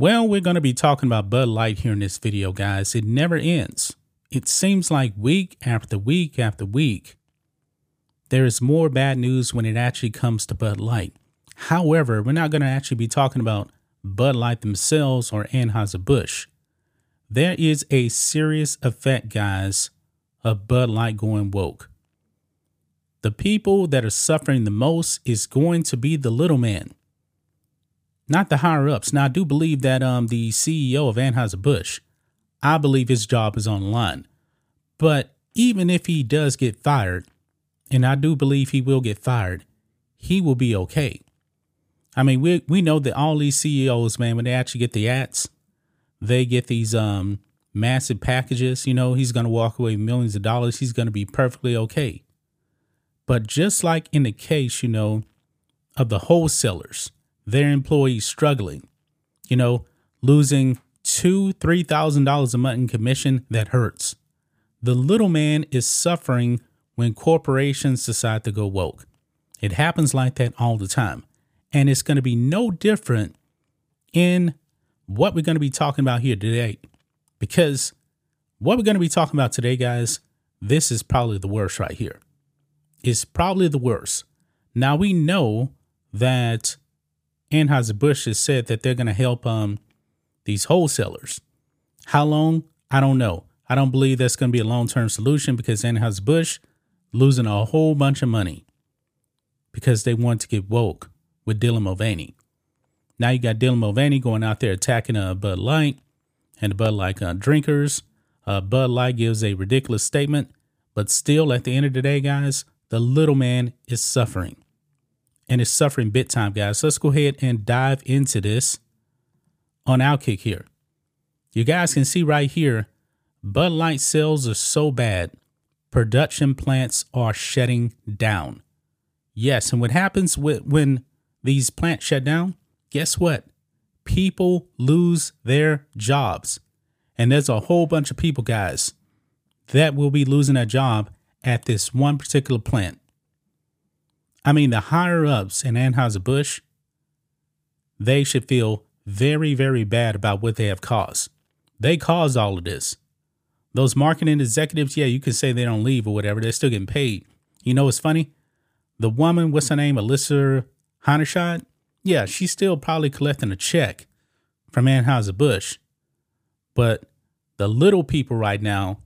Well, we're going to be talking about Bud Light here in this video, guys. It never ends. It seems like week after week after week, there is more bad news when it actually comes to Bud Light. However, we're not going to actually be talking about Bud Light themselves or Anheuser-Busch. There is a serious effect, guys, of Bud Light going woke. The people that are suffering the most is going to be the little man not the higher ups. Now, I do believe that um, the CEO of Anheuser-Busch, I believe his job is on the line. But even if he does get fired, and I do believe he will get fired, he will be okay. I mean, we we know that all these CEOs, man, when they actually get the ads, they get these um massive packages. You know, he's gonna walk away millions of dollars. He's gonna be perfectly okay. But just like in the case, you know, of the wholesalers, their employees struggling, you know, losing two, three thousand dollars a month in commission, that hurts. The little man is suffering when corporations decide to go woke. It happens like that all the time. And it's going to be no different in what we're going to be talking about here today. Because what we're going to be talking about today, guys, this is probably the worst right here. It's probably the worst. Now we know that Anheuser-Busch has said that they're going to help um, these wholesalers. How long? I don't know. I don't believe that's going to be a long-term solution because Anheuser-Busch losing a whole bunch of money because they want to get woke with Dylan Mulvaney. Now you got Dylan Mulvaney going out there attacking uh, Bud Light and Bud Light uh, drinkers. Uh, Bud Light gives a ridiculous statement, but still, at the end of the day, guys, the little man is suffering and is suffering bit time, guys. So let's go ahead and dive into this on Outkick here. You guys can see right here, Bud Light sales are so bad, production plants are shutting down. Yes, and what happens with, when these plants shut down? Guess what? People lose their jobs. And there's a whole bunch of people, guys, that will be losing a job at this one particular plant. I mean, the higher ups in Anheuser-Busch, they should feel very, very bad about what they have caused. They caused all of this. Those marketing executives, yeah, you can say they don't leave or whatever, they're still getting paid. You know what's funny? The woman, what's her name, Alyssa Heinerscheid? Yeah, she's still probably collecting a check from Anheuser-Busch. But the little people right now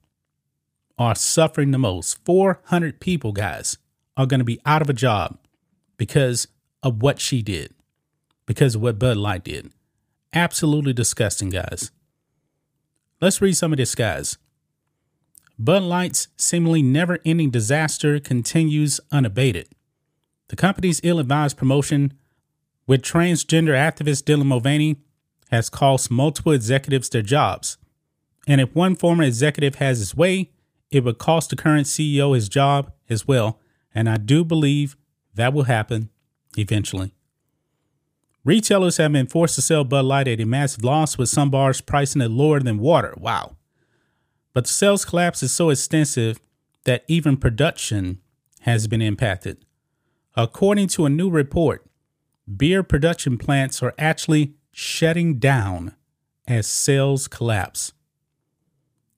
are suffering the most. 400 people, guys are going to be out of a job because of what she did, because of what Bud Light did. Absolutely disgusting, guys. Let's read some of this, guys. Bud Light's seemingly never ending disaster continues unabated. The company's ill advised promotion with transgender activist Dylan Mulvaney has cost multiple executives their jobs. And if one former executive has his way, it would cost the current CEO his job as well, and I do believe that will happen eventually. Retailers have been forced to sell Bud Light at a massive loss, with some bars pricing it lower than water. Wow. But the sales collapse is so extensive that even production has been impacted. According to a new report, beer production plants are actually shutting down as sales collapse.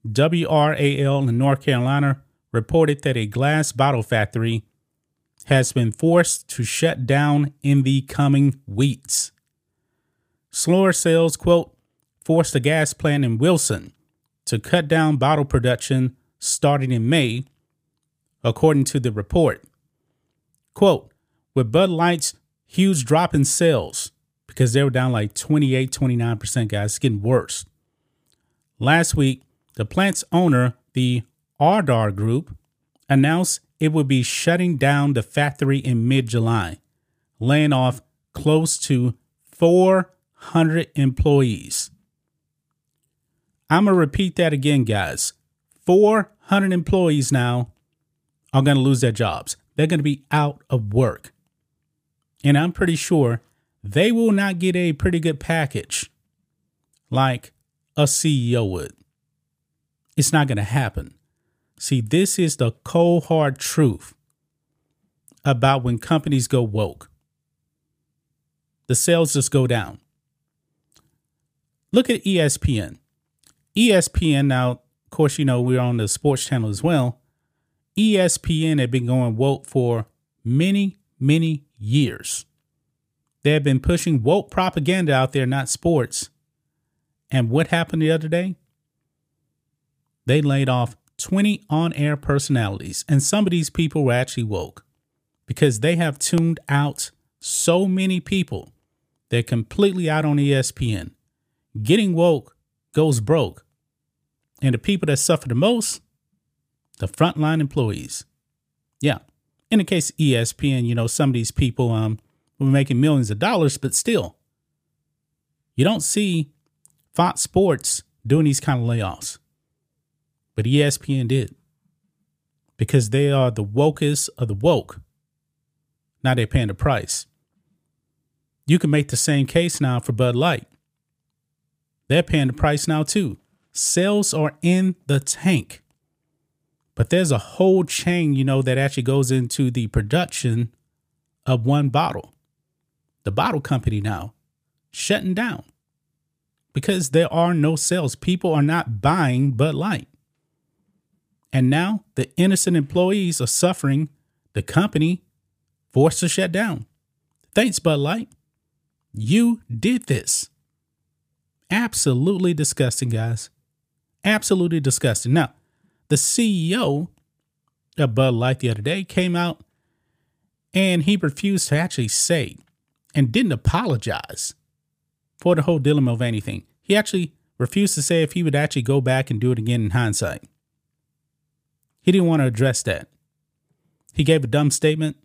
WRAL in North Carolina reported that a glass bottle factory has been forced to shut down in the coming weeks. Slower sales, quote, forced a gas plant in Wilson to cut down bottle production starting in May, according to the report. Quote, with Bud Light's huge drop in sales, because they were down like 28, 29%, guys, it's getting worse. Last week, the plant's owner, the Ardagh Group announced it would be shutting down the factory in mid July, laying off close to 400 employees. I'm going to repeat that again, guys. 400 employees now are going to lose their jobs. They're going to be out of work. And I'm pretty sure they will not get a pretty good package like a CEO would. It's not going to happen. See, this is the cold hard truth about when companies go woke. The sales just go down. Look at ESPN. ESPN, now, of course, you know, we're on the sports channel as well. ESPN had been going woke for many, many years. They have been pushing woke propaganda out there, not sports. And what happened the other day? They laid off 20 on air personalities, and some of these people were actually woke because they have tuned out so many people. They're completely out on ESPN. Getting woke goes broke. And the people that suffer the most, the frontline employees. Yeah. In the case of ESPN, you know, some of these people um were making millions of dollars, but still, you don't see Fox Sports doing these kind of layoffs. But ESPN did. Because they are the wokest of the woke. Now they're paying the price. You can make the same case now for Bud Light. They're paying the price now too. Sales are in the tank. But there's a whole chain, you know, that actually goes into the production of one bottle. The bottle company now shutting down because there are no sales. People are not buying Bud Light. And now the innocent employees are suffering the company forced to shut down. Thanks, Bud Light. You did this. Absolutely disgusting, guys. Absolutely disgusting. Now, the CEO of Bud Light the other day came out and he refused to actually say and didn't apologize for the whole Dylan Mulvaney thing. He actually refused to say if he would actually go back and do it again in hindsight. He didn't want to address that. He gave a dumb statement.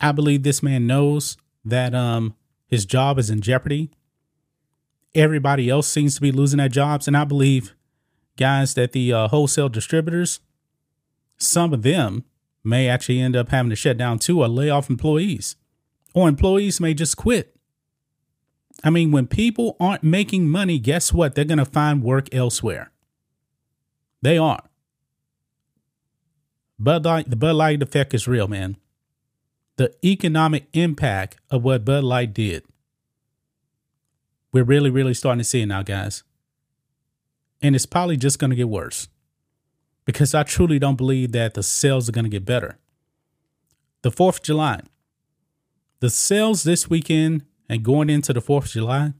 I believe this man knows that um, his job is in jeopardy. Everybody else seems to be losing their jobs. And I believe, guys, that the uh, wholesale distributors, some of them may actually end up having to shut down too or lay off employees, or employees may just quit. I mean, when people aren't making money, guess what? They're going to find work elsewhere. They are. Bud Light, the Bud Light effect is real, man the economic impact of what Bud Light did. We're really, really starting to see it now, guys. And it's probably just going to get worse because I truly don't believe that the sales are going to get better. The 4th of July, the sales this weekend and going into the 4th of July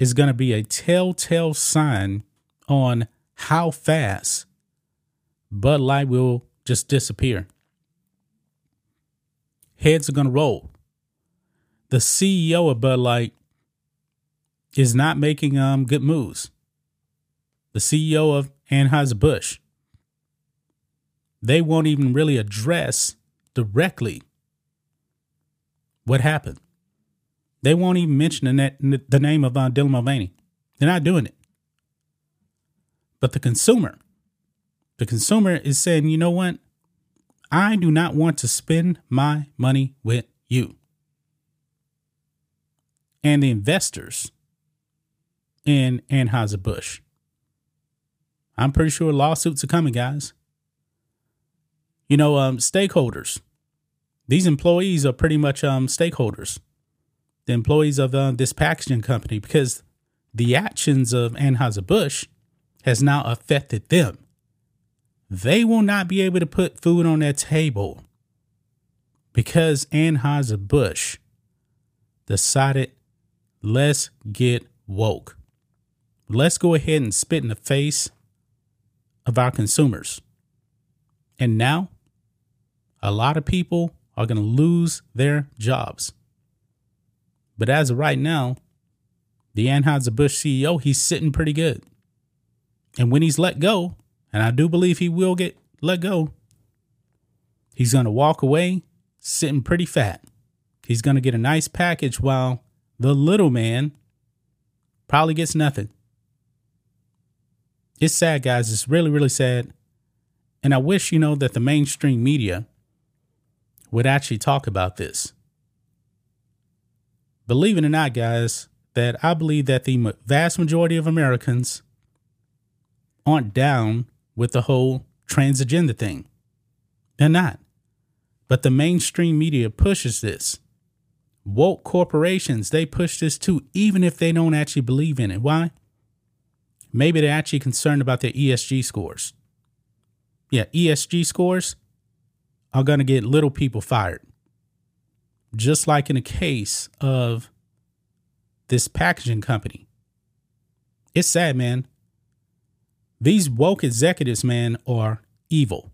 is going to be a telltale sign on how fast Bud Light will just disappear heads are going to roll. The CEO of Bud Light is not making um, good moves. The CEO of Anheuser-Busch, they won't even really address directly what happened. They won't even mention the, name of uh, Dylan Mulvaney. They're not doing it. But the consumer, the consumer is saying, you know what? I do not want to spend my money with you. And the investors in Anheuser-Busch. I'm pretty sure lawsuits are coming, guys. You know, um, stakeholders. These employees are pretty much um, stakeholders, the employees of uh, this packaging company, because the actions of Anheuser-Busch has now affected them they will not be able to put food on their table because Anheuser-Busch decided let's get woke. Let's go ahead and spit in the face of our consumers. And now, a lot of people are going to lose their jobs. But as of right now, the Anheuser-Busch CEO, he's sitting pretty good. And when he's let go, and I do believe he will get let go. He's going to walk away sitting pretty fat. He's going to get a nice package while the little man probably gets nothing. It's sad, guys. It's really, really sad. And I wish, you know, that the mainstream media would actually talk about this. Believe it or not, guys, that I believe that the vast majority of Americans aren't down with the whole trans agenda thing. They're not. But the mainstream media pushes this woke corporations, they push this too, even if they don't actually believe in it. Why? Maybe they're actually concerned about their ESG scores. Yeah, ESG scores are going to get little people fired. Just like in the case of this packaging company. It's sad, man. These woke executives, man, are evil.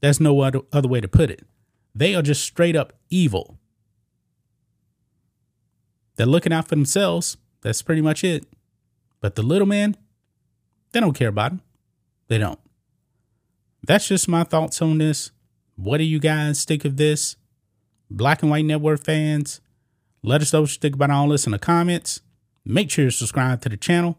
There's no other, other way to put it. They are just straight up evil. They're looking out for themselves. That's pretty much it. But the little man, they don't care about him. They don't. That's just my thoughts on this. What do you guys think of this? Black and White Network fans, let us know what you think about all this in the comments. Make sure you subscribe to the channel.